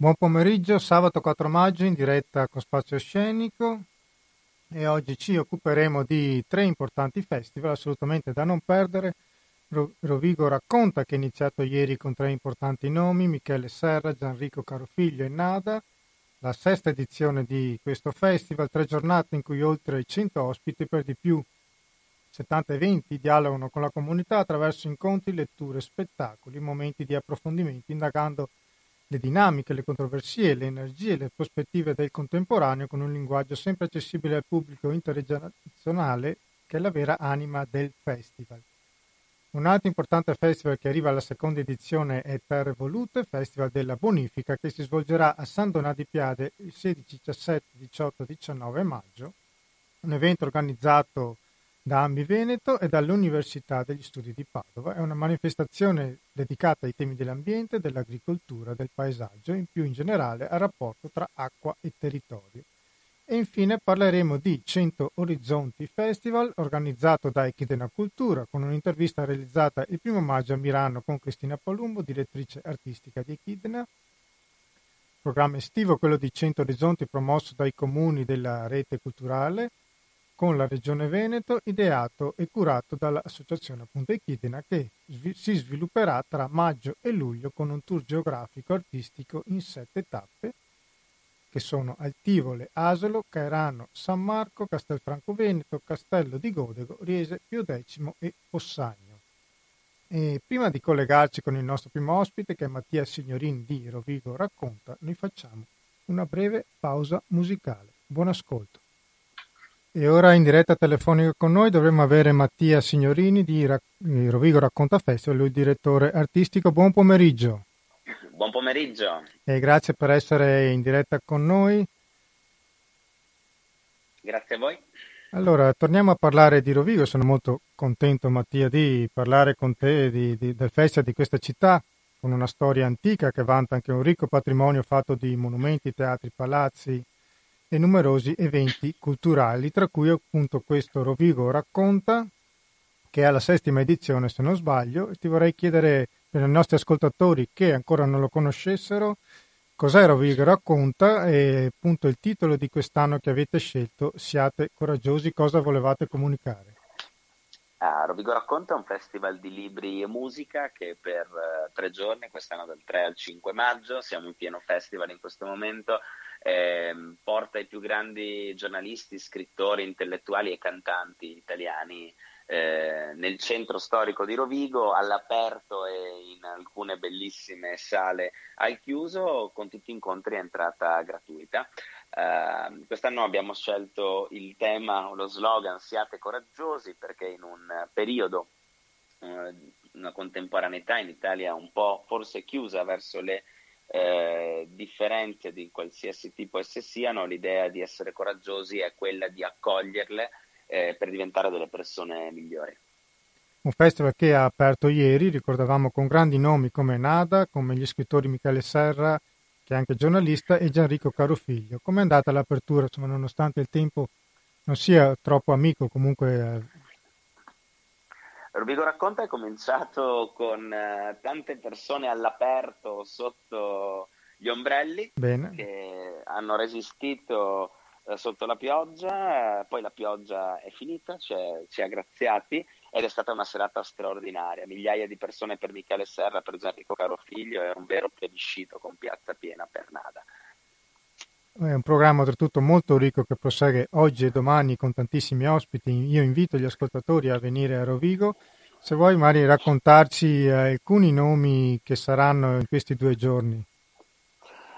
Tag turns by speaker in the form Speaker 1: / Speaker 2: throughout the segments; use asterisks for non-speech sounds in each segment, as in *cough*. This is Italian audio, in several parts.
Speaker 1: Buon pomeriggio, sabato 4 maggio in diretta con Spazio Scenico e oggi ci occuperemo di tre importanti festival assolutamente da non perdere. Rovigo racconta che è iniziato ieri con tre importanti nomi, Michele Serra, Gianrico Carofiglio e Nada, la sesta edizione di questo festival, tre giornate in cui oltre 100 ospiti per di più 70 eventi dialogano con la comunità attraverso incontri, letture, spettacoli, momenti di approfondimento, indagando le dinamiche, le controversie, le energie, le prospettive del contemporaneo con un linguaggio sempre accessibile al pubblico intergenerazionale che è la vera anima del festival. Un altro importante festival che arriva alla seconda edizione è Terre Volute, Festival della Bonifica, che si svolgerà a San Donà di Piade il 16, 17, 18 e 19 maggio, un evento organizzato da Ambi Veneto e dall'Università degli Studi di Padova. È una manifestazione dedicata ai temi dell'ambiente, dell'agricoltura, del paesaggio e più in generale al rapporto tra acqua e territorio. E infine parleremo di 100 Orizzonti Festival organizzato da Echidena Cultura con un'intervista realizzata il primo maggio a Milano con Cristina Palumbo, direttrice artistica di Echidena. Programma estivo quello di 100 Orizzonti promosso dai comuni della rete culturale con la Regione Veneto, ideato e curato dall'Associazione appunto Echidna che si svilupperà tra maggio e luglio con un tour geografico artistico in sette tappe che sono Altivole, Asolo, Caerano, San Marco, Castelfranco Veneto, Castello di Godego, Riese, Pio X e Possagno. E prima di collegarci con il nostro primo ospite, che è Mattia Signorini di Rovigo Racconta, noi facciamo una breve pausa musicale. Buon ascolto. E ora in diretta telefonica con noi dovremmo avere Mattia Signorini di Rovigo Racconta Festival, lui il direttore artistico. Buon pomeriggio.
Speaker 2: Buon pomeriggio.
Speaker 1: E grazie per essere in diretta con noi.
Speaker 2: Grazie a voi.
Speaker 1: Allora, torniamo a parlare di Rovigo. Sono molto contento, Mattia, di parlare con te di, di, del festival di questa città, con una storia antica che vanta anche un ricco patrimonio fatto di monumenti, teatri, palazzi, e numerosi eventi culturali, tra cui appunto questo Rovigo racconta, che è alla settima edizione se non sbaglio, e ti vorrei chiedere per i nostri ascoltatori che ancora non lo conoscessero, cos'è Rovigo racconta e appunto il titolo di quest'anno che avete scelto, Siate coraggiosi, cosa volevate comunicare?
Speaker 2: Ah, Rovigo Racconta è un festival di libri e musica che per uh, tre giorni, quest'anno dal 3 al 5 maggio, siamo in pieno festival in questo momento, eh, porta i più grandi giornalisti, scrittori, intellettuali e cantanti italiani eh, nel centro storico di Rovigo, all'aperto e in alcune bellissime sale al chiuso, con tutti incontri a entrata gratuita. Uh, quest'anno abbiamo scelto il tema, lo slogan Siate coraggiosi perché in un periodo, uh, una contemporaneità in Italia un po' forse chiusa verso le eh, differenze di qualsiasi tipo esse siano, l'idea di essere coraggiosi è quella di accoglierle eh, per diventare delle persone migliori.
Speaker 1: Un festival che ha aperto ieri, ricordavamo con grandi nomi come Nada, come gli scrittori Michele Serra, che è anche giornalista, e Gianrico Carofiglio. Com'è andata l'apertura, insomma, nonostante il tempo non sia troppo amico, comunque
Speaker 2: Rovigo Racconta è cominciato con eh, tante persone all'aperto sotto gli ombrelli
Speaker 1: Bene.
Speaker 2: che hanno resistito eh, sotto la pioggia, poi la pioggia è finita, ci ha graziati ed è stata una serata straordinaria. Migliaia di persone per Michele Serra, per Gianrico Carofiglio, è un vero plebiscito con piazza piena per nada.
Speaker 1: È un programma oltretutto molto ricco che prosegue oggi e domani con tantissimi ospiti. Io invito gli ascoltatori a venire a Rovigo. Se vuoi magari raccontarci eh, alcuni nomi che saranno in questi due giorni.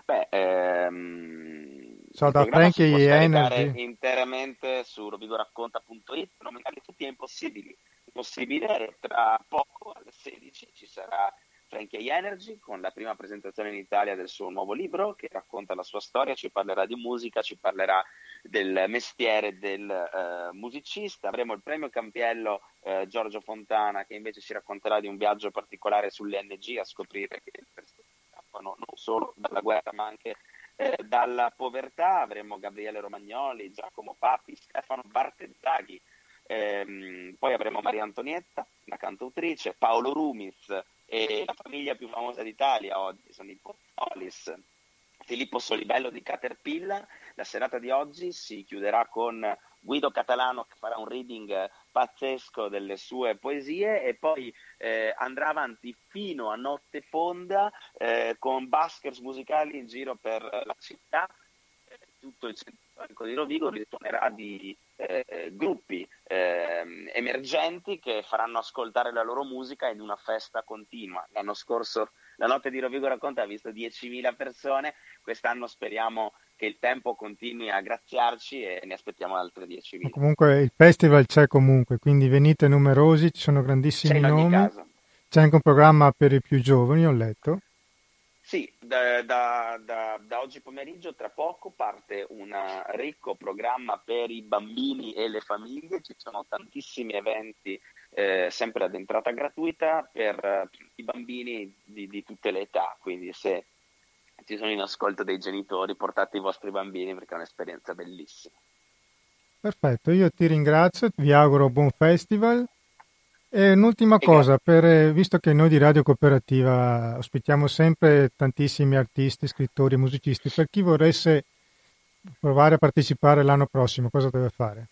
Speaker 2: Beh, ehm,
Speaker 1: so, da Frankie e Energy.
Speaker 2: interamente su rovigoracconta.it, nominarli tutti è impossibile. Impossibile, tra poco alle 16 ci sarà Frankie Energy con la prima presentazione in Italia del suo nuovo libro che racconta la sua storia, ci parlerà di musica, ci parlerà del mestiere del uh, musicista. Avremo il premio Campiello uh, Giorgio Fontana che invece ci racconterà di un viaggio particolare sull'NG a scoprire che le persone scappano non solo dalla guerra ma anche eh, dalla povertà. Avremo Gabriele Romagnoli, Giacomo Papi, Stefano Bartezzaghi. Ehm, poi avremo Maria Antonietta, la cantautrice, Paolo Rumiz, e la famiglia più famosa d'Italia oggi sono i Pozzolis, Filippo Solibello di Caterpillar. La serata di oggi si chiuderà con Guido Catalano che farà un reading pazzesco delle sue poesie e poi eh, andrà avanti fino a notte fonda eh, con baskers musicali in giro per la città. Tutto il centro storico di Rovigo risuonerà di eh, gruppi eh, emergenti che faranno ascoltare la loro musica in una festa continua. L'anno scorso la notte di Rovigo Racconta ha visto 10.000 persone, quest'anno speriamo che il tempo continui a graziarci e ne aspettiamo altre 10.000.
Speaker 1: Ma comunque il festival c'è comunque, quindi venite numerosi, ci sono grandissimi nomi. Caso. C'è anche un programma per i più giovani, ho letto.
Speaker 2: Sì, da, da, da, da, oggi pomeriggio, tra poco, parte un ricco programma per i bambini e le famiglie. Ci sono tantissimi eventi, eh, sempre ad entrata gratuita, per eh, i bambini di, di, tutte le età. Quindi, se ci sono in ascolto dei genitori, portate i vostri bambini perché è un'esperienza bellissima.
Speaker 1: Perfetto, io ti ringrazio, vi auguro buon festival e un'ultima cosa, per, visto che noi di Radio Cooperativa ospitiamo sempre tantissimi artisti, scrittori e musicisti, per chi voresse provare a partecipare l'anno prossimo, cosa deve fare?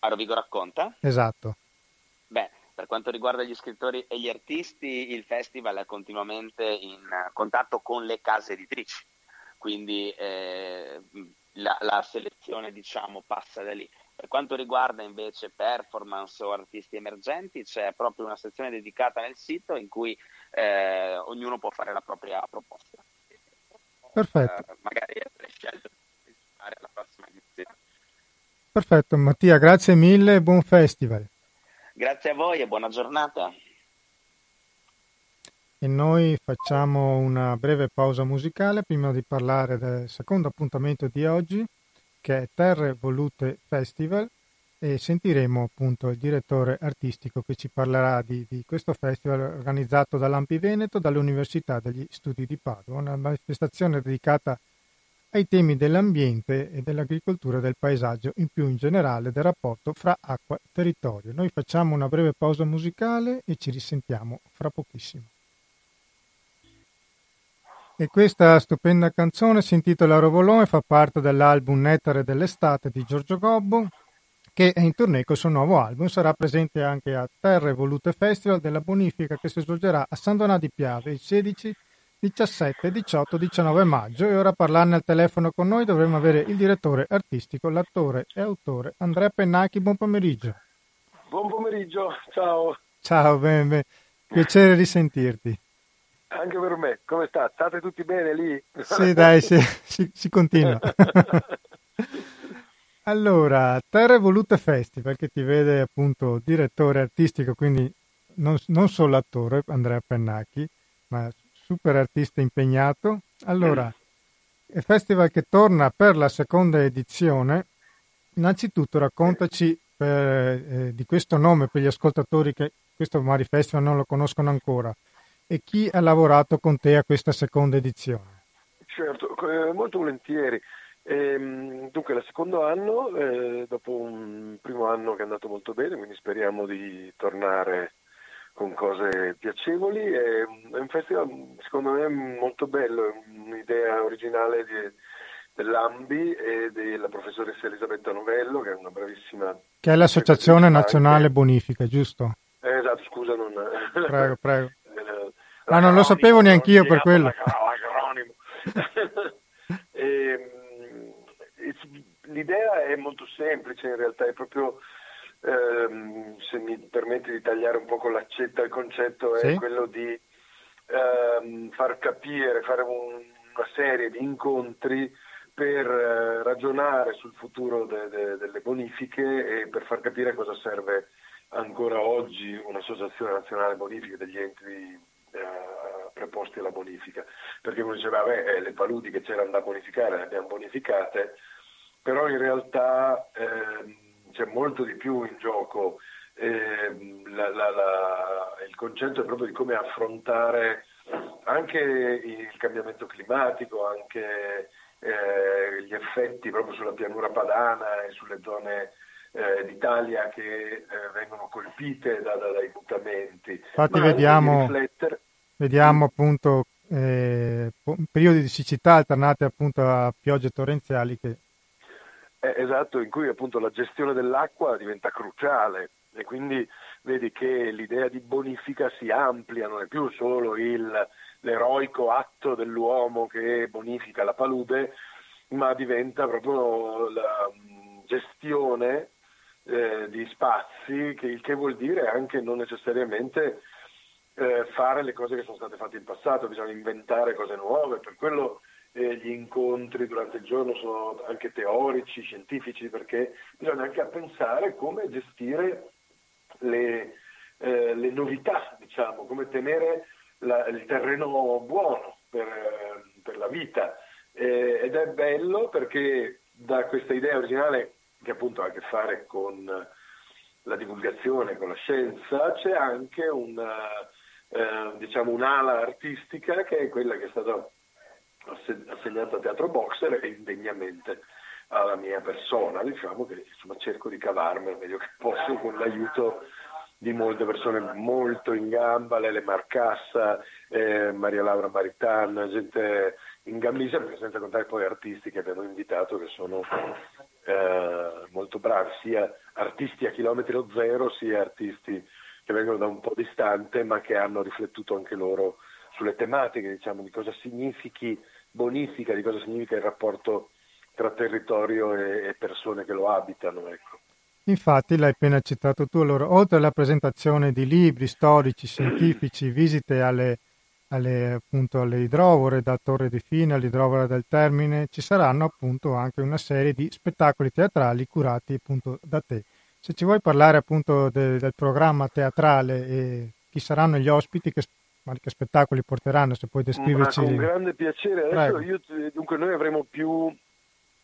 Speaker 2: A Rovigo racconta?
Speaker 1: Esatto.
Speaker 2: Beh, per quanto riguarda gli scrittori e gli artisti, il festival è continuamente in contatto con le case editrici, quindi eh, la, la, selezione diciamo, passa da lì. Per quanto riguarda invece performance o artisti emergenti, c'è proprio una sezione dedicata nel sito in cui eh, ognuno può fare la propria proposta.
Speaker 1: Perfetto.
Speaker 2: Eh, magari avrei scelto di fare la prossima edizione.
Speaker 1: Perfetto, Mattia, grazie mille e buon festival.
Speaker 2: Grazie a voi e buona giornata.
Speaker 1: E noi facciamo una breve pausa musicale prima di parlare del secondo appuntamento di oggi che è Terre Volute Festival e sentiremo appunto il direttore artistico che ci parlerà di, di questo festival organizzato dall'Ampi Veneto dall'Università degli Studi di Padova, una manifestazione dedicata ai temi dell'ambiente e dell'agricoltura del paesaggio, in più in generale del rapporto fra acqua e territorio. Noi facciamo una breve pausa musicale e ci risentiamo fra pochissimo. E questa stupenda canzone si intitola Rovolone, fa parte dell'album Nettare dell'estate di Giorgio Gobbo, che è in tournée con il suo nuovo album. Sarà presente anche a Terre Volute Festival della Bonifica che si svolgerà a San Donà di Piave il 16, 17, 18, 19 maggio. E ora a parlarne al telefono con noi dovremo avere il direttore artistico, l'attore e autore Andrea Pennacchi. Buon pomeriggio.
Speaker 3: Buon pomeriggio, ciao.
Speaker 1: Ciao, bene, bene. piacere risentirti.
Speaker 3: Anche per me, come sta? State tutti bene lì?
Speaker 1: Sì, dai, si, *laughs* si, si continua. *laughs* allora, Terre Volute Festival, che ti vede appunto direttore artistico, quindi non, non solo attore, Andrea Pennacchi, ma super artista impegnato. Allora, è festival che torna per la seconda edizione. Innanzitutto raccontaci per, eh, di questo nome per gli ascoltatori che questo Mari Festival non lo conoscono ancora e chi ha lavorato con te a questa seconda edizione?
Speaker 3: Certo, eh, molto volentieri. Ehm, dunque, il secondo anno, eh, dopo un primo anno che è andato molto bene, quindi speriamo di tornare con cose piacevoli. È un festival, secondo me, molto bello, è un'idea originale di, dell'AMBI e della professoressa Elisabetta Novello, che è una bravissima...
Speaker 1: Che è l'Associazione Nazionale Bonifica, giusto?
Speaker 3: Eh, esatto, scusa, non...
Speaker 1: Prego, prego. Ma non lo sapevo neanche io per quello. *laughs*
Speaker 3: e, l'idea è molto semplice in realtà, è proprio, ehm, se mi permette di tagliare un po' con l'accetta, il concetto è sì? quello di ehm, far capire, fare un, una serie di incontri per eh, ragionare sul futuro de, de, delle bonifiche e per far capire cosa serve ancora oggi un'associazione nazionale bonifica degli enti eh, preposti alla bonifica, perché uno diceva, vabbè, eh, le paludi che c'erano da bonificare le abbiamo bonificate, però in realtà eh, c'è molto di più in gioco. Eh, la, la, la, il concetto è proprio di come affrontare anche il cambiamento climatico, anche eh, gli effetti proprio sulla pianura padana e sulle zone eh, d'Italia che eh, vengono colpite da, da, dai mutamenti.
Speaker 1: Infatti vediamo, vediamo appunto eh, periodi di siccità alternati appunto a piogge torrenziali che...
Speaker 3: Eh, esatto, in cui appunto la gestione dell'acqua diventa cruciale. E quindi vedi che l'idea di bonifica si amplia, non è più solo il, l'eroico atto dell'uomo che bonifica la palude, ma diventa proprio la mm, gestione eh, di spazi, che, il che vuol dire anche non necessariamente eh, fare le cose che sono state fatte in passato, bisogna inventare cose nuove, per quello eh, gli incontri durante il giorno sono anche teorici, scientifici, perché bisogna anche pensare come gestire le, eh, le novità, diciamo, come tenere la, il terreno buono per, per la vita. Ed è bello perché da questa idea originale, che appunto ha a che fare con la divulgazione, con la scienza, c'è anche una, eh, diciamo un'ala artistica che è quella che è stata assegnata a Teatro Boxer e indegnamente alla mia persona, diciamo che insomma, cerco di cavarmi il meglio che posso con l'aiuto di molte persone molto in gamba, Lele Marcassa, eh, Maria Laura Maritan, gente in gambissima, senza contare poi artisti che abbiamo invitato che sono eh, molto bravi, sia artisti a chilometri zero, sia artisti che vengono da un po' distante ma che hanno riflettuto anche loro sulle tematiche, diciamo, di cosa significhi bonifica, di cosa significa il rapporto tra territorio e, persone che lo abitano. Ecco.
Speaker 1: Infatti l'hai appena citato tu, allora, oltre alla presentazione di libri storici, scientifici, *clears throat* visite alle, alle, appunto, alle idrovore da Torre di Fine all'idrovora del Termine, ci saranno appunto anche una serie di spettacoli teatrali curati appunto da te. Se ci vuoi parlare appunto de, del programma teatrale e chi saranno gli ospiti, che, che spettacoli porteranno, se puoi descriverci.
Speaker 3: Ma con grande piacere. Adesso io, dunque noi avremo più,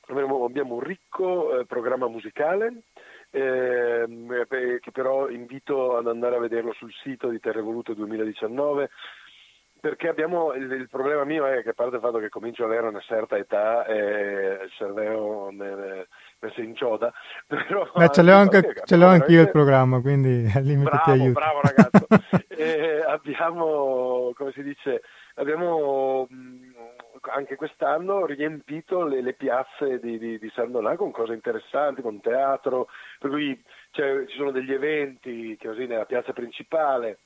Speaker 3: avremo, abbiamo un ricco eh, programma musicale ehm, che però invito ad andare a vederlo sul sito di Terre Volute 2019 perché abbiamo il, il, problema mio è che a parte il fatto che comincio ad avere una certa età e il cervello messo in cioda *laughs* però
Speaker 1: Beh, ce l'ho anche, ce l'ho anch'io il programma quindi *laughs* al limite
Speaker 3: bravo,
Speaker 1: ti aiuto.
Speaker 3: bravo ragazzo. *laughs* Abbiamo come si dice abbiamo anche quest'anno riempito le, le piazze di, di, di, San Donà con cose interessanti, con teatro, per cui cioè, ci sono degli eventi così, nella piazza principale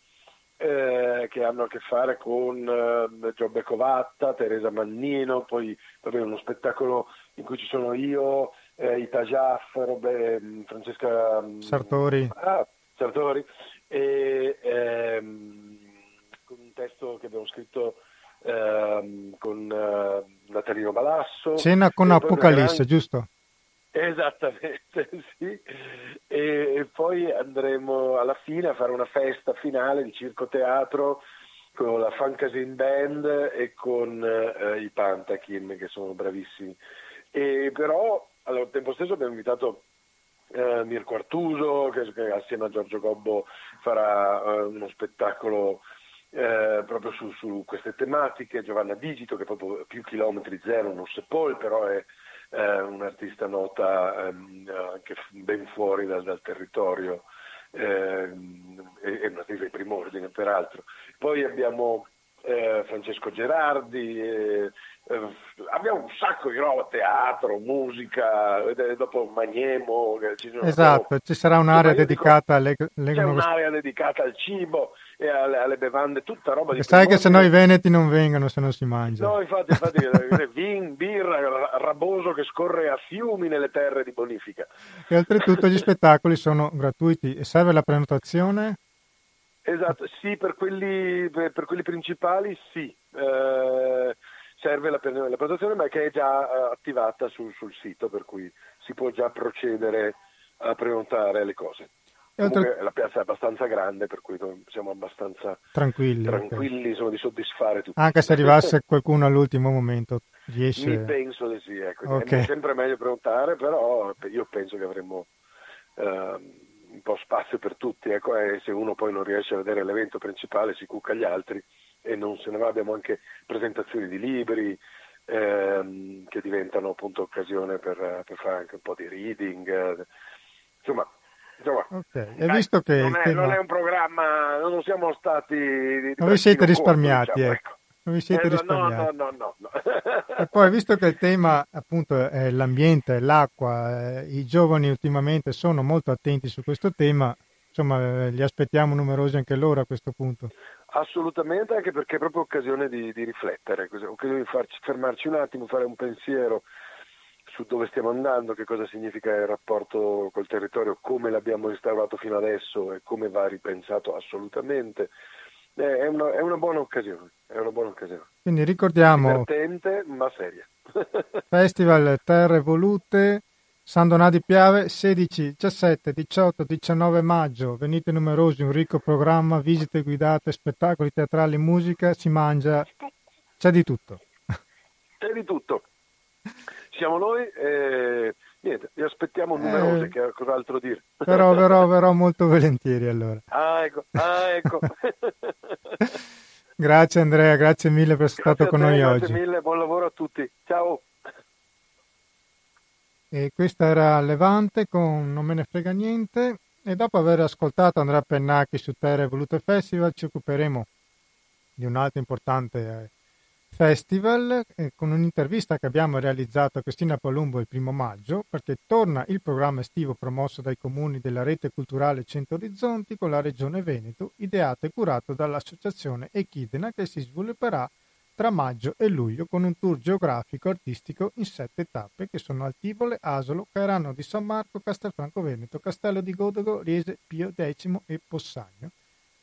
Speaker 3: eh, che hanno a che fare con eh, Giobbe Covatta, Teresa Mannino, poi vabbè, uno spettacolo in cui ci sono io, eh, Ita Jaff, Robè, mm, Francesca
Speaker 1: mm, Sartori.
Speaker 3: Ah, Sartori e ehm, con un testo che abbiamo scritto ehm, con eh, Natalino Balasso.
Speaker 1: Cena con Apocalisse, gran... giusto?
Speaker 3: Esattamente, *laughs* sì. E, e, poi andremo alla fine a fare una festa finale di circo-teatro con la Fancasin Band e con eh, i Pantakin che sono bravissimi. E però al tempo stesso abbiamo invitato eh, Mirko Artuso che, che, assieme a Giorgio Gobbo farà eh, uno spettacolo eh, proprio su, su, queste tematiche, Giovanna Digito che è proprio più chilometri zero, non sepol, però è eh, un'artista nota ehm, anche ben fuori dal, dal territorio, ehm, è un'artista di primo ordine peraltro. Poi abbiamo eh, Francesco Gerardi, eh, abbiamo un sacco di roba, teatro, musica, dopo Magnemo.
Speaker 1: Esatto, ci sarà un'area dedicata alle,
Speaker 3: alle... C'è un'area dedicata al cibo e alle, alle bevande, tutta roba di...
Speaker 1: Sai che se no i veneti non vengono se non si mangia.
Speaker 3: No, infatti, infatti *laughs* vin, birra, raboso che scorre a fiumi nelle terre di bonifica.
Speaker 1: E oltretutto gli spettacoli sono gratuiti e serve la prenotazione?
Speaker 3: Esatto, sì, per quelli, per quelli principali sì. Eh, serve la, la, prenotazione ma che è già eh, attivata sul, sul sito, per cui si può già procedere a prenotare le cose. Comunque, la piazza è abbastanza grande, per cui siamo abbastanza
Speaker 1: tranquilli,
Speaker 3: tranquilli insomma, di soddisfare tutti.
Speaker 1: Anche se arrivasse qualcuno all'ultimo momento, riesce...
Speaker 3: Mi penso di sì, ecco. okay. è sempre meglio prenotare, però io penso che avremo uh, un po' spazio per tutti, ecco, e se uno poi non riesce a vedere l'evento principale si cucca gli altri e non se ne va, abbiamo anche presentazioni di libri, ehm, che diventano appunto occasione per, per, fare anche un po' di reading, eh, insomma Insomma,
Speaker 1: okay. Che
Speaker 3: non, è, tema... non, è, un programma, non siamo stati...
Speaker 1: Non vi siete risparmiati, diciamo, ecco. non vi siete
Speaker 3: eh,
Speaker 1: risparmiati.
Speaker 3: No, no, no, no. *laughs*
Speaker 1: e poi, visto che il tema appunto è l'ambiente, l'acqua, eh, i giovani ultimamente sono molto attenti su questo tema, insomma, eh, li aspettiamo numerosi anche loro a questo punto.
Speaker 3: Assolutamente, anche perché è proprio occasione di, di riflettere, occasione di farci, fermarci un attimo, fare un pensiero su dove stiamo andando, che cosa significa il rapporto col territorio, come l'abbiamo instaurato fino adesso e come va ripensato assolutamente. Eh, è una, è una buona occasione, è una buona occasione.
Speaker 1: Quindi ricordiamo...
Speaker 3: Divertente ma seria. *laughs*
Speaker 1: Festival Terre Volute, San Donato di Piave, 16, 17, 18, 19 maggio. Venite numerosi, un ricco programma, visite guidate, spettacoli teatrali, musica, si mangia, c'è di tutto.
Speaker 3: C'è di tutto. Siamo noi e niente, vi aspettiamo numerosi, eh, che cos'altro dire.
Speaker 1: Però verrò, verrò molto volentieri allora.
Speaker 3: Ah, ecco, ah, ecco. *laughs*
Speaker 1: grazie Andrea, grazie mille per essere stato con
Speaker 3: te,
Speaker 1: noi
Speaker 3: grazie
Speaker 1: oggi.
Speaker 3: Grazie mille, buon lavoro a tutti. Ciao.
Speaker 1: E questa era Levante con Non me ne frega niente. E dopo aver ascoltato Andrea Pennacchi su Terre Volute Festival ci occuperemo di un altro importante eh, festival eh, con un'intervista che abbiamo realizzato a Cristina Palumbo il primo maggio perché torna il programma estivo promosso dai comuni della rete culturale Centro Orizzonti con la regione Veneto ideato e curato dall'associazione Echidna che si svilupperà tra maggio e luglio con un tour geografico artistico in sette tappe che sono Altivole, Asolo, Cairano di San Marco, Castelfranco Veneto, Castello di Godogo, Riese, Pio X e Possagno.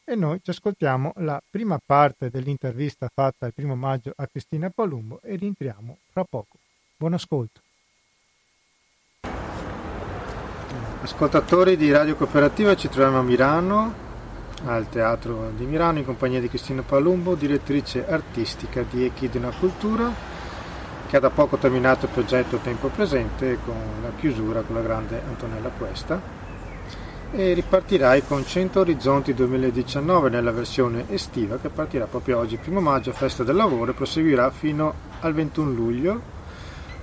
Speaker 1: E noi ci ascoltiamo la prima parte dell'intervista fatta il primo maggio a Cristina Palumbo e rientriamo fra poco. Buon ascolto. Ascoltatori di Radio Cooperativa, ci troviamo a Milano al Teatro di Milano in compagnia di Cristina Palumbo, direttrice artistica di Echidna Cultura, che ha da poco terminato il progetto Tempo Presente con la chiusura con la grande Antonella Cuesta. E ripartirai con 100 Orizzonti 2019 nella versione estiva che partirà proprio oggi, primo maggio, festa del lavoro e proseguirà fino al 21 luglio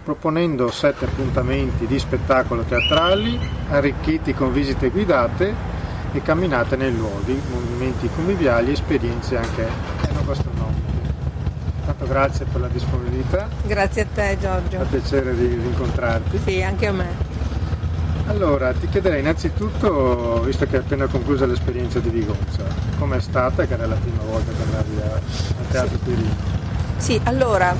Speaker 1: proponendo sette appuntamenti di spettacolo teatrali arricchiti con visite guidate e camminate nei luoghi, movimenti conviviali, esperienze anche enogastronomiche. Tanto grazie per la disponibilità.
Speaker 4: Grazie a te Giorgio.
Speaker 1: È un piacere di, di incontrarti.
Speaker 4: Sì, anche a me.
Speaker 1: Allora, ti chiederei innanzitutto, visto che hai appena concluso l'esperienza di Vigonza, com'è stata, che era la prima volta che andavi al Teatro sì. Quirino?
Speaker 4: Sì, allora,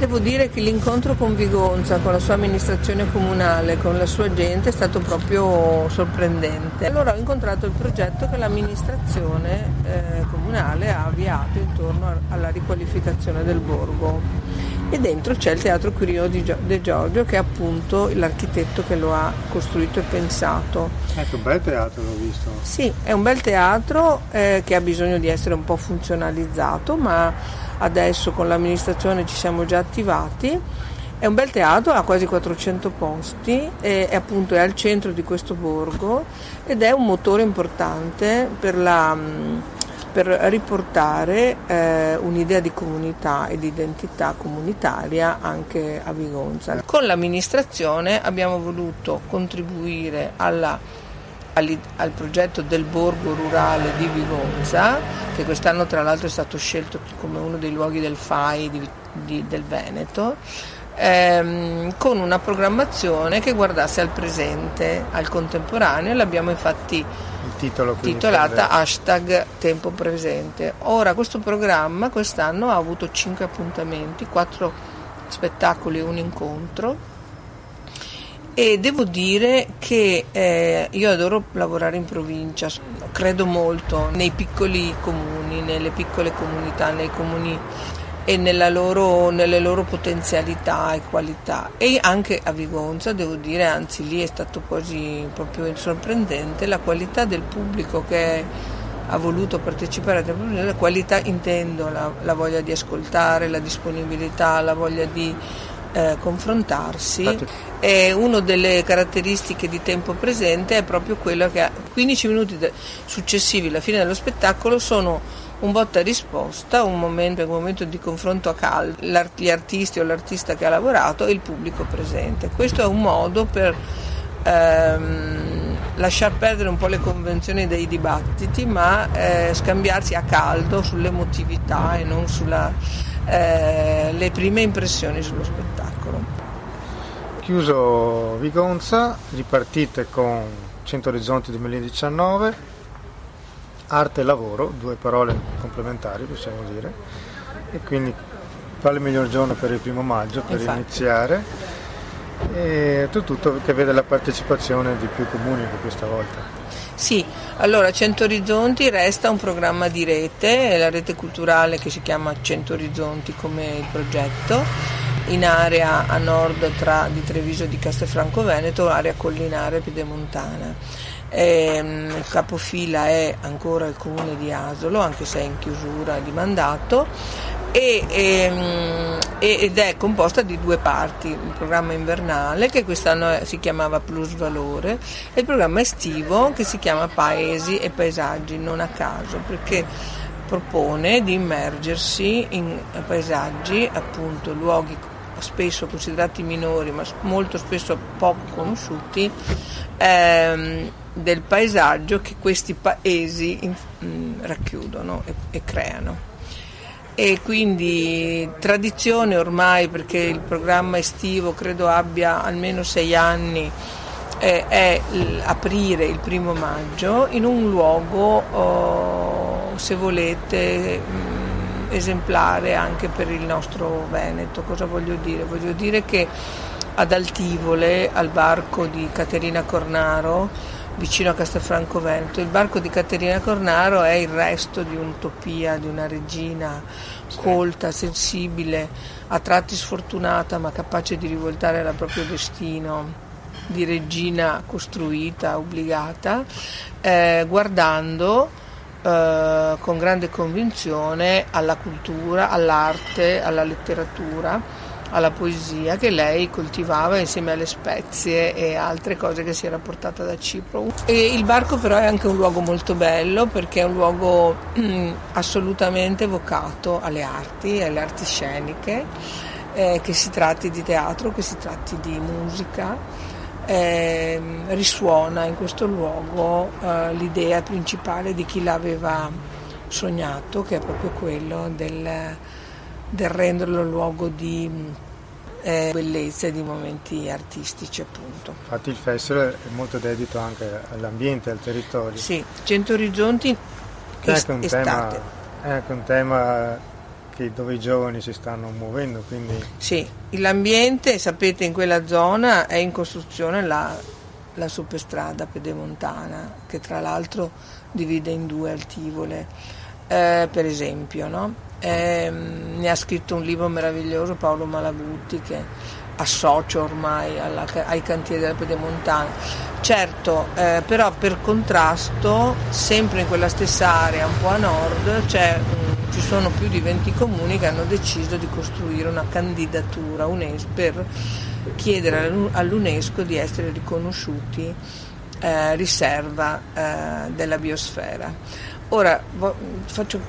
Speaker 4: Devo dire che l'incontro con Vigonza, con la sua amministrazione comunale, con la sua gente è stato proprio sorprendente. Allora ho incontrato il progetto che l'amministrazione eh, comunale ha avviato intorno alla riqualificazione del borgo e dentro c'è il Teatro Quirino di De Giorgio che è appunto l'architetto che lo ha costruito e pensato.
Speaker 1: Ecco, un bel teatro l'ho visto.
Speaker 4: Sì, è un bel teatro eh, che ha bisogno di essere un po' funzionalizzato, ma adesso con l'amministrazione ci siamo già attivati. È un bel teatro, ha quasi 400 posti, è, è appunto è al centro di questo borgo ed è un motore importante per, la, per riportare eh, un'idea di comunità e di identità comunitaria anche a Vigonza. Con l'amministrazione abbiamo voluto contribuire alla al progetto del borgo rurale di Vigonza, che quest'anno tra l'altro è stato scelto come uno dei luoghi del FAI di, di, del Veneto, ehm, con una programmazione che guardasse al presente, al contemporaneo, l'abbiamo infatti titolata hashtag tempo presente. Ora questo programma quest'anno ha avuto 5 appuntamenti, 4 spettacoli e un incontro e devo dire che eh, io adoro lavorare in provincia, credo molto nei piccoli comuni, nelle piccole comunità, nei comuni e loro, nelle loro potenzialità e qualità. E anche a Vigonza devo dire, anzi lì è stato quasi proprio sorprendente la qualità del pubblico che ha voluto partecipare la qualità intendo la, la voglia di ascoltare, la disponibilità, la voglia di eh, confrontarsi e una delle caratteristiche di tempo presente è proprio quella che a 15 minuti successivi alla fine dello spettacolo sono un botta risposta, un momento, un momento di confronto a caldo, gli artisti o l'artista che ha lavorato e il pubblico presente. Questo è un modo per ehm, lasciar perdere un po' le convenzioni dei dibattiti, ma eh, scambiarsi a caldo sull'emotività e non sulla eh, le prime impressioni sullo spettacolo.
Speaker 1: Chiuso Vigonza, ripartite con 100 Orizzonti 2019, arte e lavoro, due parole complementari possiamo dire, e quindi quale miglior giorno per il primo maggio per Infatti. iniziare e tutto che vede la partecipazione di più comuni questa volta.
Speaker 4: Sì, allora Cento Orizzonti resta un programma di rete, la rete culturale che si chiama Cento Orizzonti come il progetto, in area a nord tra di Treviso e di Castelfranco Veneto, area collinare piedemontana. E, ehm, il capofila è ancora il comune di Asolo, anche se è in chiusura di mandato e, e, ed è composta di due parti, il programma invernale che quest'anno si chiamava Plus Valore e il programma estivo che si chiama Paesi e Paesaggi, non a caso perché propone di immergersi in paesaggi, appunto luoghi spesso considerati minori ma molto spesso poco conosciuti ehm, del paesaggio che questi paesi in, mh, racchiudono e, e creano e quindi tradizione ormai perché il programma estivo credo abbia almeno sei anni eh, è aprire il primo maggio in un luogo oh, se volete mh, mm, esemplare anche per il nostro Veneto cosa voglio dire? voglio dire che ad Altivole al barco di Caterina Cornaro vicino a Castelfranco Veneto. Il barco di Caterina Cornaro è il resto di un'utopia, di una regina colta, sensibile, a tratti sfortunata ma capace di rivoltare il proprio destino di regina costruita, obbligata, eh, guardando eh, con grande convinzione alla cultura, all'arte, alla letteratura alla poesia che lei coltivava insieme alle spezie e altre cose che si era portata da Cipro. E il barco però è anche un luogo molto bello perché è un luogo mm, assolutamente vocato alle arti, alle arti sceniche, eh, che si tratti di teatro, che si tratti di musica. Eh, risuona in questo luogo eh, l'idea principale di chi l'aveva sognato, che è proprio quello del del renderlo luogo di eh, bellezza e di momenti artistici appunto.
Speaker 1: Infatti il festival è molto dedito anche all'ambiente, al territorio.
Speaker 4: Sì, Cento Orizzonti
Speaker 1: è anche un, tema, è anche un tema che, dove i giovani si stanno muovendo. Quindi...
Speaker 4: Sì, l'ambiente sapete in quella zona è in costruzione la, la superstrada pedemontana che tra l'altro divide in due altivole, eh, per esempio, no? Eh, ne ha scritto un libro meraviglioso Paolo Malagutti che associo ormai alla, ai cantieri della Pedemontana. Certo, eh, però per contrasto, sempre in quella stessa area, un po' a nord, um, ci sono più di 20 comuni che hanno deciso di costruire una candidatura UNESCO per chiedere all'UNESCO di essere riconosciuti eh, riserva eh, della biosfera. Ora vo- faccio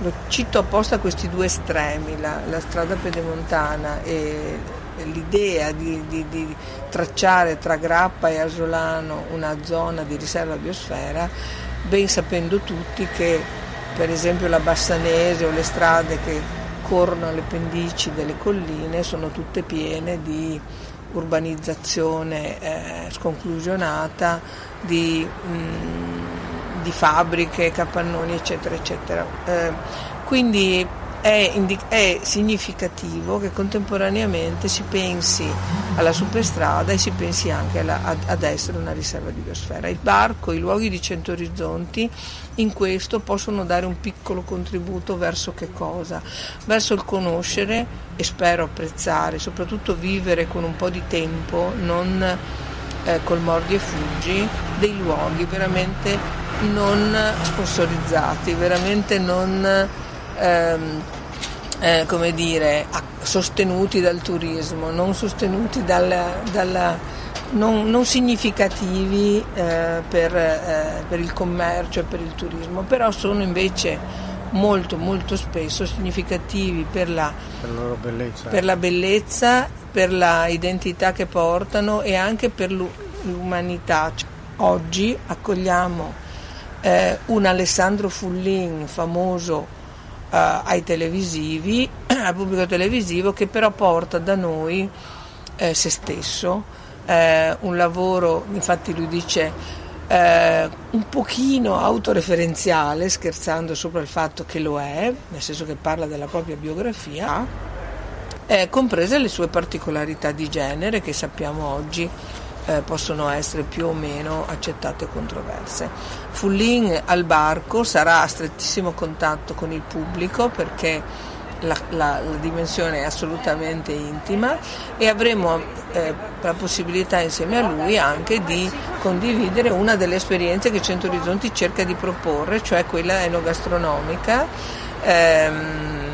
Speaker 4: lo cito apposta questi due estremi, la, la strada pedemontana e, l'idea di, di, di, tracciare tra Grappa e Asolano una zona di riserva biosfera, ben sapendo tutti che per esempio la Bassanese o le strade che corrono alle pendici delle colline sono tutte piene di urbanizzazione eh, sconclusionata, di... Mh, di fabbriche, capannoni, eccetera, eccetera. Eh, quindi è, indic- è, significativo che contemporaneamente si pensi alla superstrada e si pensi anche alla, ad, ad, essere una riserva di biosfera. Il barco, i luoghi di Cento Orizzonti in questo possono dare un piccolo contributo verso che cosa? Verso il conoscere e spero apprezzare, soprattutto vivere con un po' di tempo, non eh, col mordi e fuggi, dei luoghi veramente non sponsorizzati, veramente non ehm, eh, come dire, sostenuti dal turismo, non sostenuti dalla, dalla non, non, significativi eh, per, eh, per, il commercio e per il turismo, però sono invece molto molto spesso significativi per la,
Speaker 1: per la bellezza,
Speaker 4: per la bellezza, per la identità che portano e anche per l'umanità. Oggi accogliamo eh, un Alessandro Fullin, famoso ai televisivi, *clears throat* al pubblico televisivo che però porta da noi eh, se stesso, eh, un lavoro, infatti lui dice eh, un pochino autoreferenziale, scherzando sopra il fatto che lo è, nel senso che parla della propria biografia, eh, comprese le sue particolarità di genere che sappiamo oggi eh, possono essere più o meno accettate e controverse. Fullin al barco sarà a strettissimo contatto con il pubblico perché la, la, la dimensione è assolutamente intima e avremo eh, la possibilità insieme a lui anche di condividere una delle esperienze che Cento Orizzonti cerca di proporre, cioè quella enogastronomica. Ehm,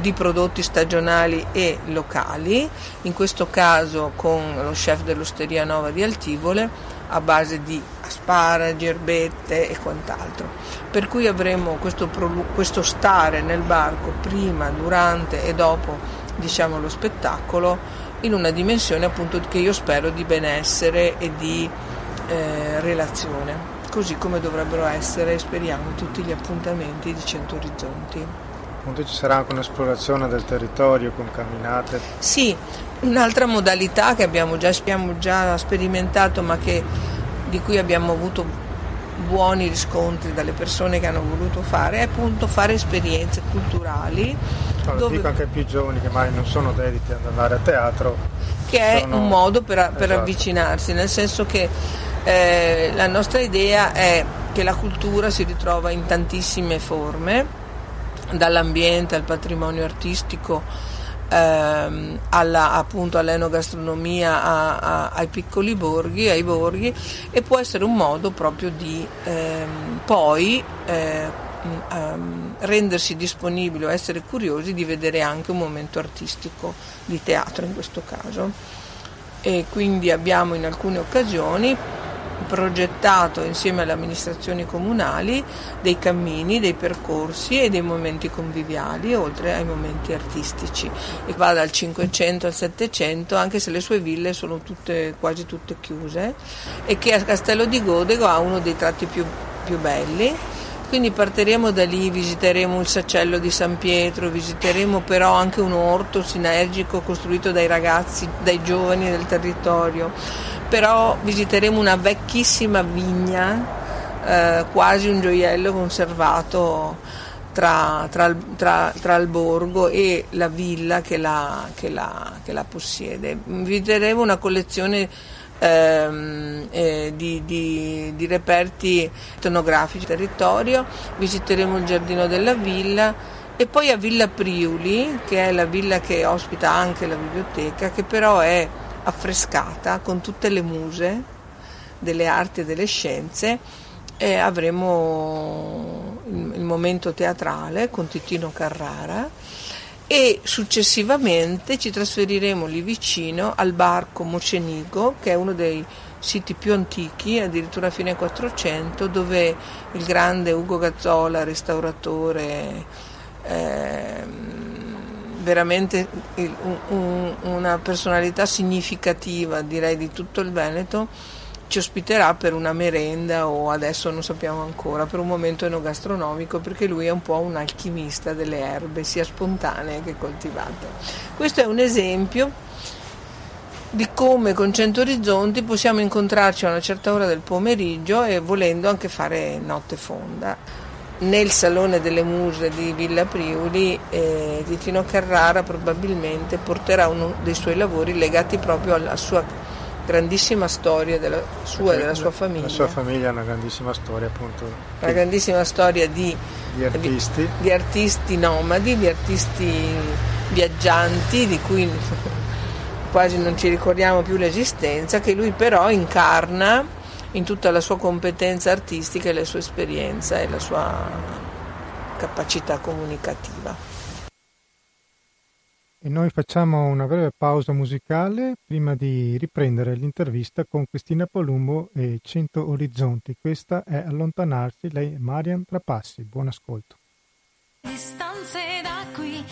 Speaker 4: di prodotti stagionali e locali, in questo caso con lo chef dell'Osteria Nova di Altivole a base di asparagi, erbette e quant'altro. Per cui avremo questo, questo stare nel barco prima, durante e dopo diciamo, lo spettacolo in una dimensione appunto che io spero di benessere e di eh, relazione, così come dovrebbero essere, speriamo, tutti gli appuntamenti di Cento Orizzonti.
Speaker 1: Appunto ci sarà anche un'esplorazione del territorio con camminate.
Speaker 4: Sì, un'altra modalità che abbiamo già, abbiamo già sperimentato ma che, di cui abbiamo avuto buoni riscontri dalle persone che hanno voluto fare è appunto fare esperienze culturali.
Speaker 1: No, dove... dico anche ai più giovani che mai non sono dediti ad andare a teatro.
Speaker 4: Che sono... è un modo per, per esatto. avvicinarsi, nel senso che eh, la nostra idea è che la cultura si ritrova in tantissime forme dall'ambiente al patrimonio artistico ehm, alla, appunto all'enogastronomia a, a, ai piccoli borghi, ai borghi e può essere un modo proprio di ehm, poi eh, ehm, rendersi disponibili o essere curiosi di vedere anche un momento artistico di teatro in questo caso. E quindi abbiamo in alcune occasioni progettato insieme alle amministrazioni comunali dei cammini, dei percorsi e dei momenti conviviali, oltre ai momenti artistici. E va dal 500 al 700, anche se le sue ville sono tutte, quasi tutte chiuse, e che a Castello di Godego ha uno dei tratti più, più belli. Quindi partiremo da lì, visiteremo il sacello di San Pietro, visiteremo però anche un orto sinergico costruito dai ragazzi, dai giovani del territorio però visiteremo una vecchissima vigna, eh, quasi un gioiello conservato tra, tra, tra, tra, il borgo e la villa che la, che la, che la possiede. Visiteremo una collezione ehm, eh, di, di, di, reperti etnografici del territorio, visiteremo il giardino della villa e poi a Villa Priuli, che è la villa che ospita anche la biblioteca, che però è affrescata con tutte le muse delle arti e delle scienze e avremo il, momento teatrale con Titino Carrara e successivamente ci trasferiremo lì vicino al barco Mocenigo che è uno dei siti più antichi, addirittura fine 400, dove il grande Ugo Gazzola, restauratore, eh, veramente un, una personalità significativa direi di tutto il Veneto ci ospiterà per una merenda o adesso non sappiamo ancora, per un momento enogastronomico perché lui è un po' un alchimista delle erbe sia spontanee che coltivate. Questo è un esempio di come con Cento Orizzonti possiamo incontrarci a una certa ora del pomeriggio e volendo anche fare notte fonda nel Salone delle Muse di Villa Priuli eh, Tino Carrara probabilmente porterà uno dei suoi lavori legati proprio alla sua grandissima storia della sua e della sua famiglia.
Speaker 1: La sua famiglia ha una grandissima storia appunto.
Speaker 4: Una grandissima storia di,
Speaker 1: di, artisti.
Speaker 4: di, di artisti nomadi, di artisti viaggianti di cui *laughs* quasi non ci ricordiamo più l'esistenza, che lui però incarna in tutta la sua competenza artistica e la sua esperienza e la sua capacità comunicativa.
Speaker 1: E noi facciamo una breve pausa musicale prima di riprendere l'intervista con Cristina Palumbo e Cento Orizzonti. Questa è Allontanarsi, lei è Marian Trapassi. Buon ascolto.
Speaker 5: Distanze da qui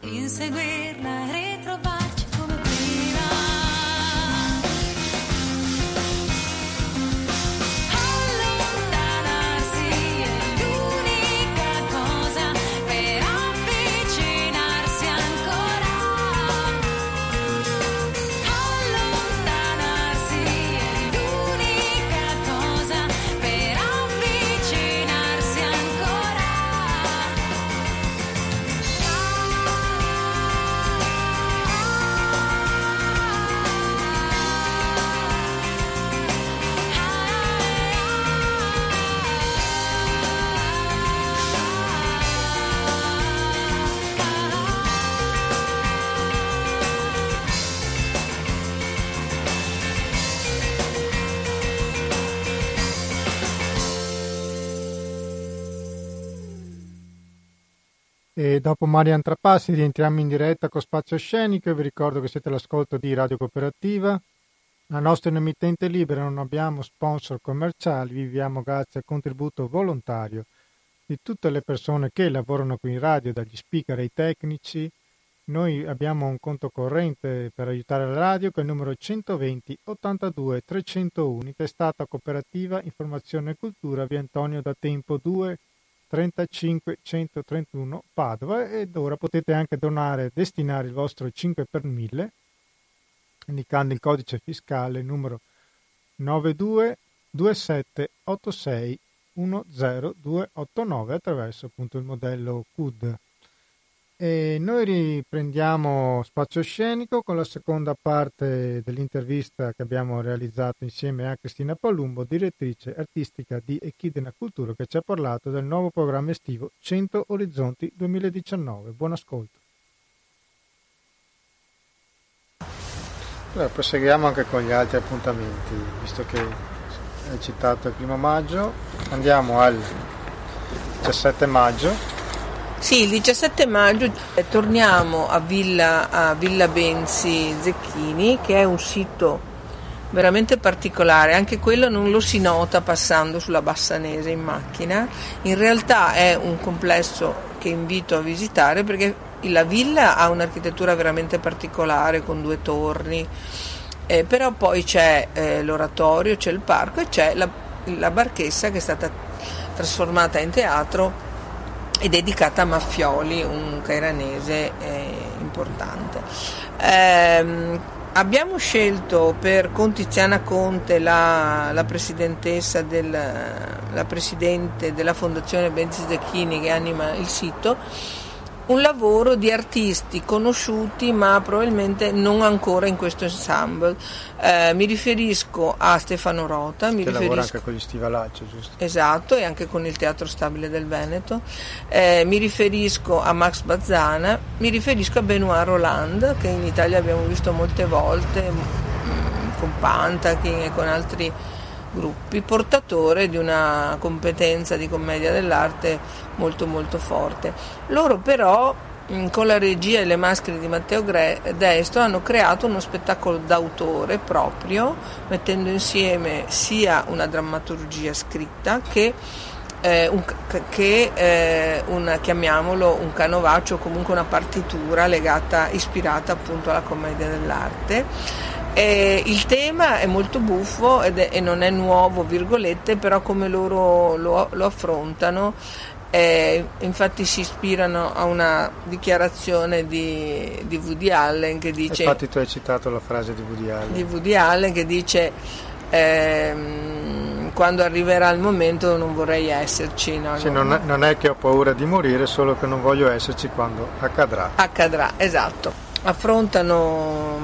Speaker 1: E dopo Marian Trapassi rientriamo in diretta con Spazio Scenico e vi ricordo che siete all'ascolto di Radio Cooperativa. La nostra è un'emittente libera, non abbiamo sponsor commerciali, viviamo grazie al contributo volontario di tutte le persone che lavorano qui in radio, dagli speaker ai tecnici. Noi abbiamo un conto corrente per aiutare la radio che è il numero 120 82 301, testata cooperativa Informazione e Cultura via Antonio da Tempo 2 35 131 Padova ed ora potete anche donare, destinare il vostro 5 per 1000 indicando il codice fiscale numero 92 27 86 10289 attraverso appunto il modello CUD. E noi riprendiamo spazio scenico con la seconda parte dell'intervista che abbiamo realizzato insieme a Cristina Palumbo, direttrice artistica di Echidena Cultura, che ci ha parlato del nuovo programma estivo 100 Orizzonti 2019. Buon ascolto. Allora, proseguiamo anche con gli altri appuntamenti, visto che hai citato il primo maggio, andiamo al 17 maggio
Speaker 4: sì, il 17 maggio eh, torniamo a Villa, a Villa Benzi Zecchini, che è un sito veramente particolare, anche quello non lo si nota passando sulla Bassanese in macchina, in realtà è un complesso che invito a visitare perché la villa ha un'architettura veramente particolare con due torni, eh, però poi c'è eh, l'oratorio, c'è il parco e c'è la, la barchessa che è stata trasformata in teatro è dedicata a Maffioli, un cairanese eh, importante. Eh, abbiamo scelto per con Tiziana Conte, la, la presidentessa del, la presidente della Fondazione Benzi Zecchini che anima il sito, un lavoro di artisti conosciuti ma probabilmente non ancora in questo ensemble. Eh, mi riferisco a Stefano Rota, mi
Speaker 1: che
Speaker 4: riferisco...
Speaker 1: lavora anche con gli Stivalacci, giusto?
Speaker 4: Esatto, e anche con il Teatro Stabile del Veneto. Eh, mi riferisco a Max Bazzana, mi riferisco a Benoit Roland, che in Italia abbiamo visto molte volte, mm, con Pantakin e con altri gruppi, portatore di una competenza di commedia dell'arte molto molto forte. Loro però con la regia e le maschere di Matteo Destro hanno creato uno spettacolo d'autore proprio, mettendo insieme sia una drammaturgia scritta che eh, un, che eh, un, chiamiamolo un canovaccio o comunque una partitura legata, ispirata appunto alla commedia dell'arte. Eh, il tema è molto buffo è, e non è nuovo, virgolette, però come loro lo, lo affrontano eh, infatti si ispirano a una dichiarazione di, di, Woody Allen che dice...
Speaker 1: Infatti tu hai citato la frase di Woody Allen.
Speaker 4: Di Woody Allen che dice ehm, quando arriverà il momento non vorrei esserci. No,
Speaker 1: sì, non, è, non è che ho paura di morire, solo che non voglio esserci quando accadrà.
Speaker 4: Accadrà, esatto. Affrontano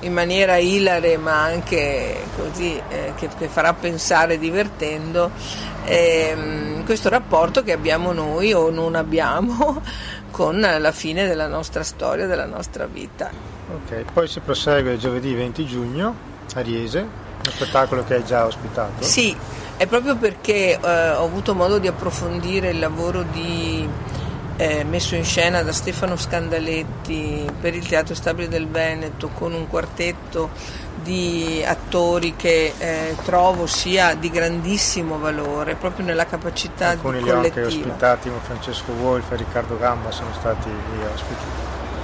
Speaker 4: in maniera ilare ma anche così eh, che, che, farà pensare divertendo ehm, questo rapporto che abbiamo noi o non abbiamo *laughs* con la fine della nostra storia, della nostra vita.
Speaker 1: Ok, poi si prosegue giovedì 20 giugno a Riese, uno spettacolo che hai già ospitato.
Speaker 4: Sì, è proprio perché eh, ho avuto modo di approfondire il lavoro di eh, messo in scena da Stefano Scandaletti per il Teatro Stabile del Veneto con un quartetto di attori che eh, trovo sia di grandissimo valore proprio nella capacità
Speaker 1: Alcuni
Speaker 4: di collettiva.
Speaker 1: Alcuni li ho anche ospitati, Francesco Wolf e Riccardo Gamba sono stati lì ospiti.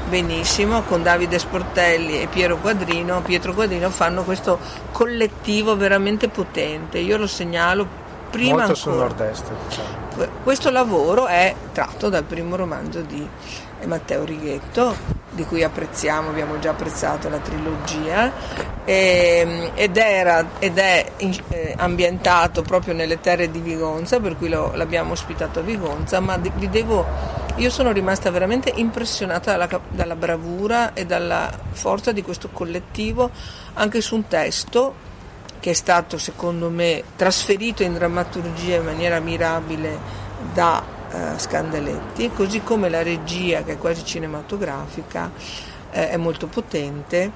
Speaker 4: Benissimo, con Davide Sportelli e Piero Quadrino, Pietro Quadrino fanno questo collettivo veramente potente. Io lo segnalo prima
Speaker 1: Molto sul nord-est. Diciamo.
Speaker 4: Questo lavoro è tratto dal primo romanzo di Matteo Righetto, di cui apprezziamo, abbiamo già apprezzato la trilogia, e, ed, era, ed, è eh, ambientato proprio nelle terre di Vigonza, per cui lo, l'abbiamo ospitato a Vigonza, ma vi devo, io sono rimasta veramente impressionata dalla, dalla bravura e dalla forza di questo collettivo, anche su un testo che è stato secondo me trasferito in drammaturgia in maniera mirabile da uh, Scandaletti, così come la regia che è quasi cinematografica eh, è molto potente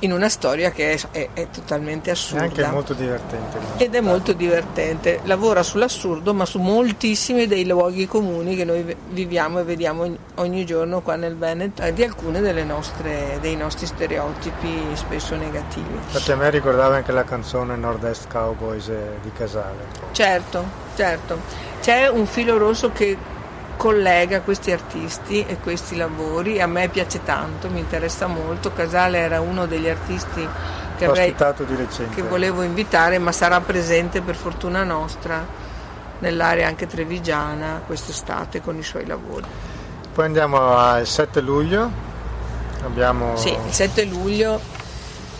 Speaker 4: in una storia che è, è, è totalmente assurda.
Speaker 1: È anche molto divertente.
Speaker 4: Ed è molto divertente. Lavora sull'assurdo, ma su moltissimi dei luoghi comuni che noi viviamo e vediamo ogni giorno qua nel Veneto, di alcuni dei nostri stereotipi spesso negativi.
Speaker 1: Infatti a me ricordava anche la canzone Nord-Est Cowboys eh, di Casale.
Speaker 4: Certo, certo. C'è un filo rosso che collega questi artisti e questi lavori. A me piace tanto, mi interessa molto. Casale era uno degli artisti che, avrei, che volevo invitare, ma sarà presente per fortuna nostra nell'area anche trevigiana quest'estate con i suoi lavori.
Speaker 1: Poi andiamo al 7 luglio. Abbiamo...
Speaker 4: Sì, il 7 luglio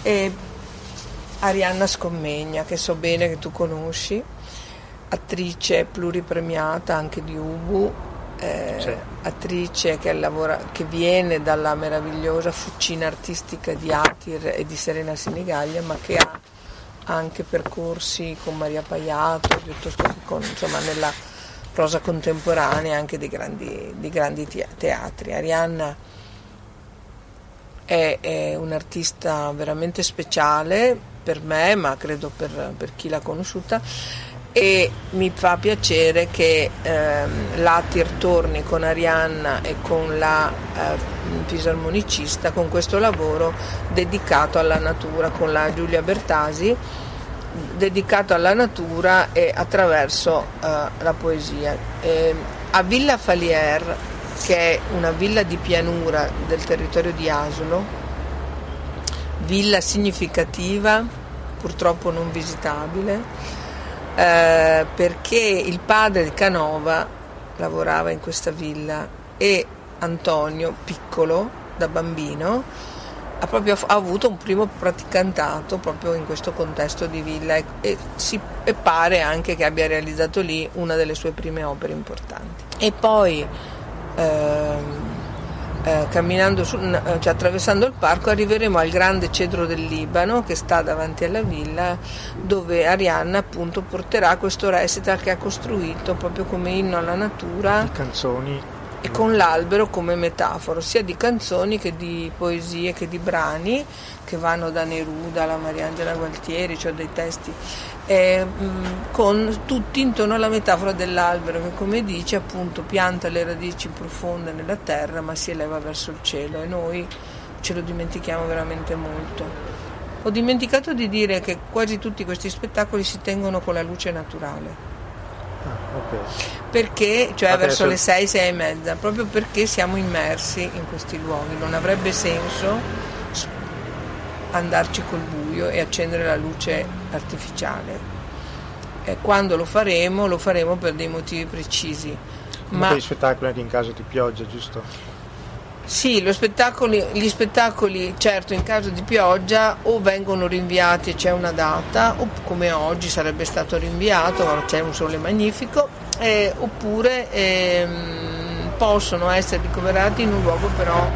Speaker 4: e Arianna Scommegna, che so bene che tu conosci, attrice pluripremiata anche di Ubu, eh, sì. attrice che, lavora, che, viene dalla meravigliosa fucina artistica di Atir e di Serena Sinigaglia, ma che ha anche percorsi con Maria Paiato, piuttosto che con, insomma, nella prosa contemporanea anche di grandi, di grandi teatri. Arianna è, è un'artista veramente speciale per me, ma credo per, per chi l'ha conosciuta e mi fa piacere che ehm, l'Atir torni con Arianna e con la eh, fisarmonicista con questo lavoro dedicato alla natura con la Giulia Bertasi dedicato alla natura e attraverso eh, la poesia. Eh, a Villa Falier che è una villa di pianura del territorio di Asolo villa significativa purtroppo non visitabile eh, perché il padre di Canova lavorava in questa villa e Antonio, piccolo, da bambino, ha proprio ha avuto un primo praticantato proprio in questo contesto di villa e, e, si, e pare anche che abbia realizzato lì una delle sue prime opere importanti. E poi ehm, eh, camminando su, eh, cioè, attraversando il parco arriveremo al grande cedro del Libano che sta davanti alla villa dove Arianna appunto porterà questo recital che ha costruito proprio come inno alla natura.
Speaker 1: Di canzoni
Speaker 4: e con l'albero come metaforo sia di canzoni che di poesie che di brani che vanno da Neruda alla Mariangela Gualtieri, cioè dei testi eh, con tutti intorno alla metafora dell'albero che come dice appunto pianta le radici profonde nella terra ma si eleva verso il cielo e noi ce lo dimentichiamo veramente molto. Ho dimenticato di dire che quasi tutti questi spettacoli si tengono con la luce naturale.
Speaker 1: Okay.
Speaker 4: Perché, cioè
Speaker 1: Adesso...
Speaker 4: verso le 6, 6 e mezza, proprio perché siamo immersi in questi luoghi. Non avrebbe senso andarci col buio e accendere la luce artificiale. E quando lo faremo, lo faremo per dei motivi precisi.
Speaker 1: Ma gli spettacoli anche in caso di pioggia, giusto?
Speaker 4: Sì, spettacoli, gli spettacoli certo in caso di pioggia o vengono rinviati e c'è una data, o come oggi sarebbe stato rinviato, ma c'è un sole magnifico, eh, oppure ehm, possono essere ricoverati in un luogo però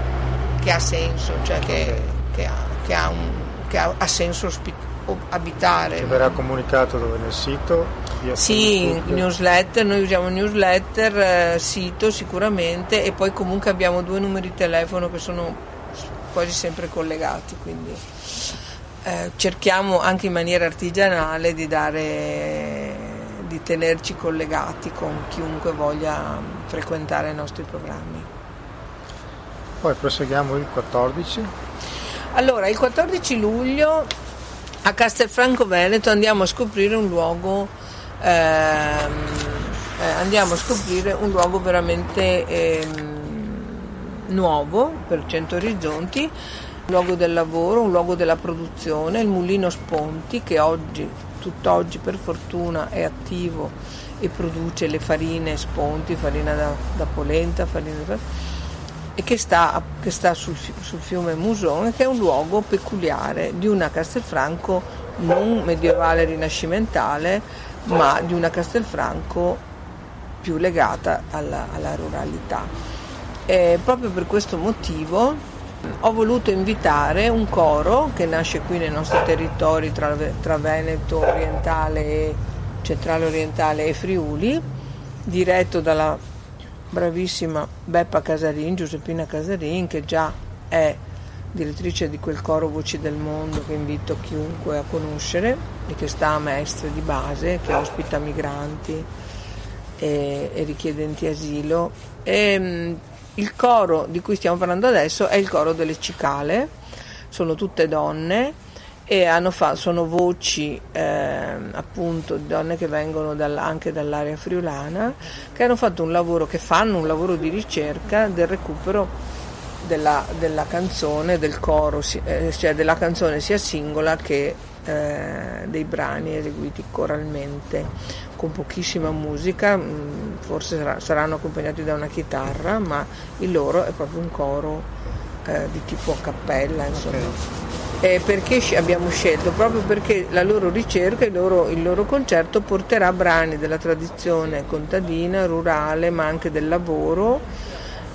Speaker 4: che ha senso, cioè che, che, ha, che, ha, un, che ha, ha senso ospitare abitare.
Speaker 1: Che verrà comunicato dove nel sito?
Speaker 4: Sì, newsletter, noi usiamo newsletter, eh, sito sicuramente e poi comunque abbiamo due numeri di telefono che sono quasi sempre collegati, quindi eh, cerchiamo anche in maniera artigianale di dare di tenerci collegati con chiunque voglia frequentare i nostri programmi.
Speaker 1: Poi proseguiamo il 14.
Speaker 4: Allora, il 14 luglio a Castelfranco Veneto andiamo a scoprire un luogo ehm, eh, a scoprire un luogo veramente ehm, nuovo per Cento Orizzonti un luogo del lavoro, un luogo della produzione, il Mulino Sponti che oggi, tutt'oggi per fortuna è attivo e produce le farine Sponti, farina da, da polenta, farina da e che sta, che sta sul, sul, fiume Muson che è un luogo peculiare di una Castelfranco non medievale rinascimentale ma di una Castelfranco più legata alla, alla ruralità. E proprio per questo motivo ho voluto invitare un coro che nasce qui nei nostri territori tra, tra Veneto orientale e centrale orientale e Friuli, diretto dalla bravissima Beppa Casarin, Giuseppina Casarin, che già è direttrice di quel coro Voci del Mondo che invito chiunque a conoscere e che sta a Mestre di base, che ospita migranti e, e richiedenti asilo. E, mm, il coro di cui stiamo parlando adesso è il coro delle cicale, sono tutte donne e fa, sono voci eh, appunto di donne che vengono dal, anche dall'area friulana che hanno fatto un lavoro, che fanno un lavoro di ricerca del recupero della, della canzone, del coro, eh, cioè della canzone sia singola che eh, dei brani eseguiti coralmente con pochissima musica, mm, forse sarà, saranno accompagnati da una chitarra, ma il loro è proprio un coro eh, di tipo a cappella, insomma. Okay eh, perché abbiamo scelto? Proprio perché la loro ricerca, il loro, il loro, concerto porterà brani della tradizione contadina, rurale, ma anche del lavoro,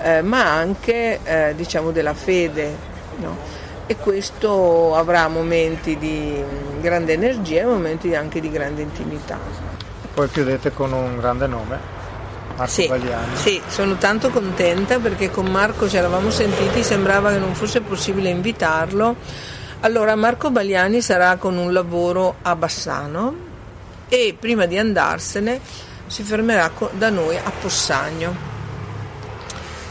Speaker 4: eh, ma anche eh, diciamo della fede. No? E questo avrà momenti di grande energia e momenti anche di grande intimità.
Speaker 1: Poi chiudete con un grande nome. Marco
Speaker 4: sì,
Speaker 1: Bagliani.
Speaker 4: Sì, sono tanto contenta perché con Marco ci eravamo sentiti, sembrava che non fosse possibile invitarlo allora Marco Bagliani sarà con un lavoro a Bassano e prima di andarsene si fermerà da noi a Possagno.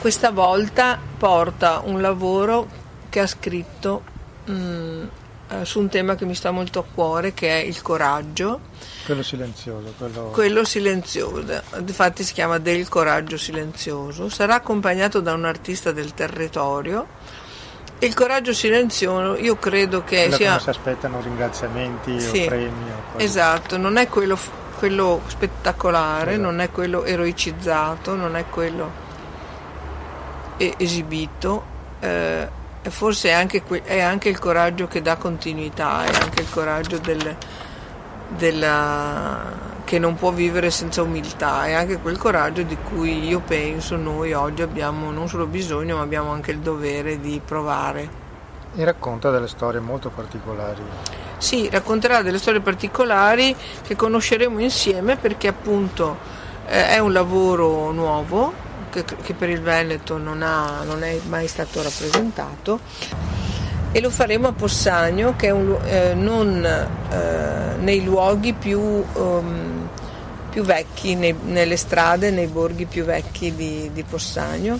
Speaker 4: Questa volta porta un lavoro che ha scritto mh, mm, eh, su un tema che mi sta molto a cuore, che è il coraggio.
Speaker 1: Quello silenzioso. Quello...
Speaker 4: quello silenzioso, infatti si chiama Del coraggio silenzioso. Sarà accompagnato da un artista del territorio il coraggio silenzioso io credo che
Speaker 1: quello
Speaker 4: sia...
Speaker 1: Che non si aspettano ringraziamenti sì, o premi. O
Speaker 4: esatto, non è quello, quello spettacolare, esatto. non è quello eroicizzato, non è quello esibito, eh, forse è anche, è anche, il coraggio che dà continuità, è anche il coraggio del, della che non può vivere senza umiltà e anche quel coraggio di cui io penso noi oggi abbiamo non solo bisogno ma abbiamo anche il dovere di provare.
Speaker 1: E racconta delle storie molto particolari.
Speaker 4: Sì, racconterà delle storie particolari che conosceremo insieme perché appunto eh, è un lavoro nuovo che, che per il Veneto non, ha, non, è mai stato rappresentato e lo faremo a Possagno che è un, eh, non eh, nei luoghi più um, più vecchi, nei, nelle strade, nei borghi più vecchi di, di Possagno.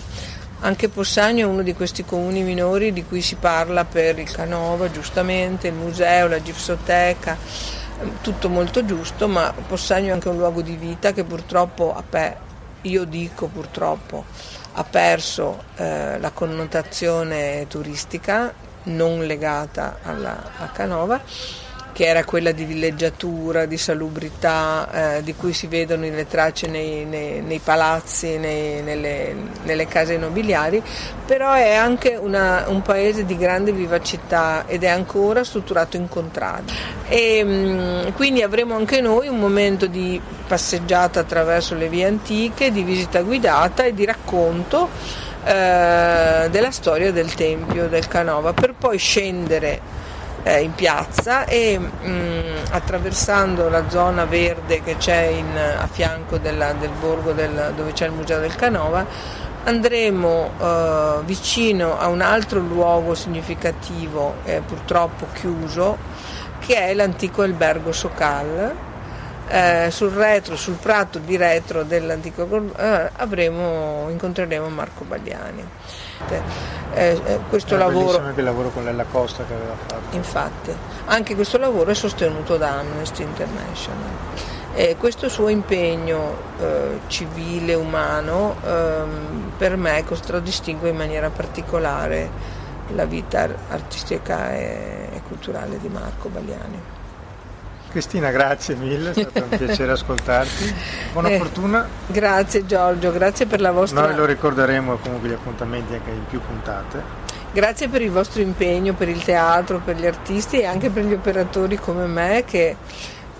Speaker 4: Anche Possagno è uno di questi comuni minori di cui si parla per il Canova, giustamente, il museo, la gipsoteca, tutto molto giusto, ma Possagno è anche un luogo di vita che purtroppo, io dico purtroppo, ha perso eh, la connotazione turistica non legata alla, a Canova che era quella di villeggiatura, di salubrità, eh, di cui si vedono le tracce nei, nei, nei palazzi, nei, nelle, nelle, case nobiliari, però è anche una, un paese di grande vivacità ed è ancora strutturato in contrada. E, mm, quindi avremo anche noi un momento di passeggiata attraverso le vie antiche, di visita guidata e di racconto eh, della storia del Tempio del Canova, per poi scendere eh, in piazza e mh, mm, attraversando la zona verde che c'è in, a fianco della, del borgo del, dove c'è il Museo del Canova andremo eh, vicino a un altro luogo significativo, eh, purtroppo chiuso, che è l'antico albergo Socal. Eh, sul retro, sul prato di retro dell'antico eh, avremo, incontreremo Marco Bagliani
Speaker 1: eh, questo lavoro... anche il lavoro con Lella Costa che aveva fatto.
Speaker 4: Infatti, anche questo lavoro è sostenuto da Amnesty International. E questo suo impegno eh, civile, umano, ehm, per me contraddistingue in maniera particolare la vita artistica e, e culturale di Marco Bagliani.
Speaker 1: Cristina, grazie mille, è stato un piacere ascoltarti. Buona eh, fortuna.
Speaker 4: Grazie Giorgio, grazie per la vostra...
Speaker 1: Noi lo ricorderemo comunque gli appuntamenti anche in più puntate.
Speaker 4: Grazie per il vostro impegno, per il teatro, per gli artisti e anche per gli operatori come me che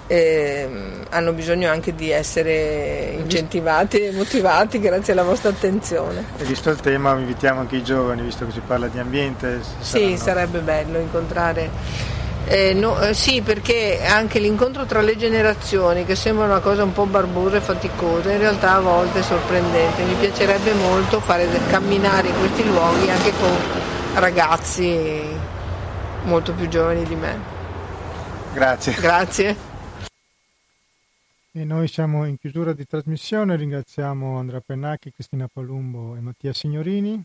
Speaker 4: eh, hanno bisogno anche di essere incentivati e motivati grazie alla vostra attenzione.
Speaker 1: E visto il tema invitiamo anche i giovani, visto che si parla di ambiente.
Speaker 4: Sì, sarebbe bello incontrare eh, no, eh, sì, perché anche l'incontro tra le generazioni, che sembra una cosa un po' barbosa e faticosa, in realtà a volte è sorprendente. Mi piacerebbe molto fare camminare in questi luoghi anche con ragazzi molto più giovani di me.
Speaker 1: Grazie.
Speaker 4: Grazie.
Speaker 1: E noi siamo in chiusura di trasmissione, ringraziamo Andrea Pennacchi, Cristina Palumbo e Mattia Signorini.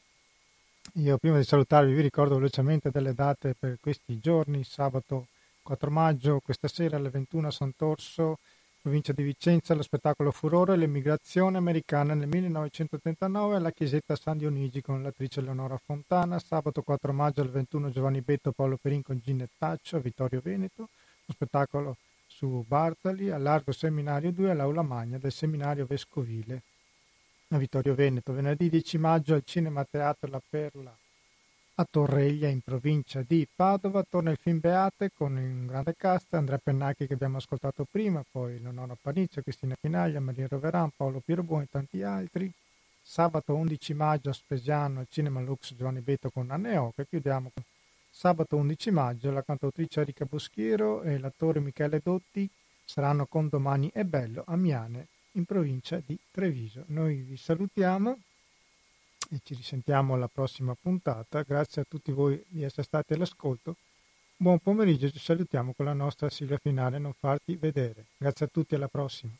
Speaker 1: Io prima di salutarvi vi ricordo velocemente delle date per questi giorni, sabato 4 maggio, questa sera alle 21 a Sant'Orso, provincia di Vicenza, lo spettacolo Furore, l'emigrazione americana nel 1939 alla chiesetta San Dionigi con l'attrice Leonora Fontana, sabato 4 maggio alle 21 Giovanni Betto, Paolo Perin con Ginettaccio Vittorio Veneto, lo spettacolo su Bartoli, al Largo Seminario 2 all'Aula Magna del Seminario Vescovile a Vittorio Veneto, venerdì 10 maggio al Cinema Teatro La Perla a Torreglia in provincia di Padova. Torna il film Beate con un grande cast, Andrea Pennacchi che abbiamo ascoltato prima, poi Leonora Paniccia, Cristina Pinaglia, Maria Roveran, Paolo Pierbuon e tanti altri. Sabato 11 maggio a Spesiano al Cinema Lux Giovanni Beto con Anneo che chiudiamo sabato 11 maggio la cantautrice Erika Boschiero e l'attore Michele Dotti saranno con Domani è bello a Miane in provincia di Treviso. Noi vi salutiamo e ci risentiamo alla prossima puntata. Grazie a tutti voi di essere stati all'ascolto. Buon pomeriggio, ci salutiamo con la nostra sigla finale Non farti vedere. Grazie a tutti, alla prossima.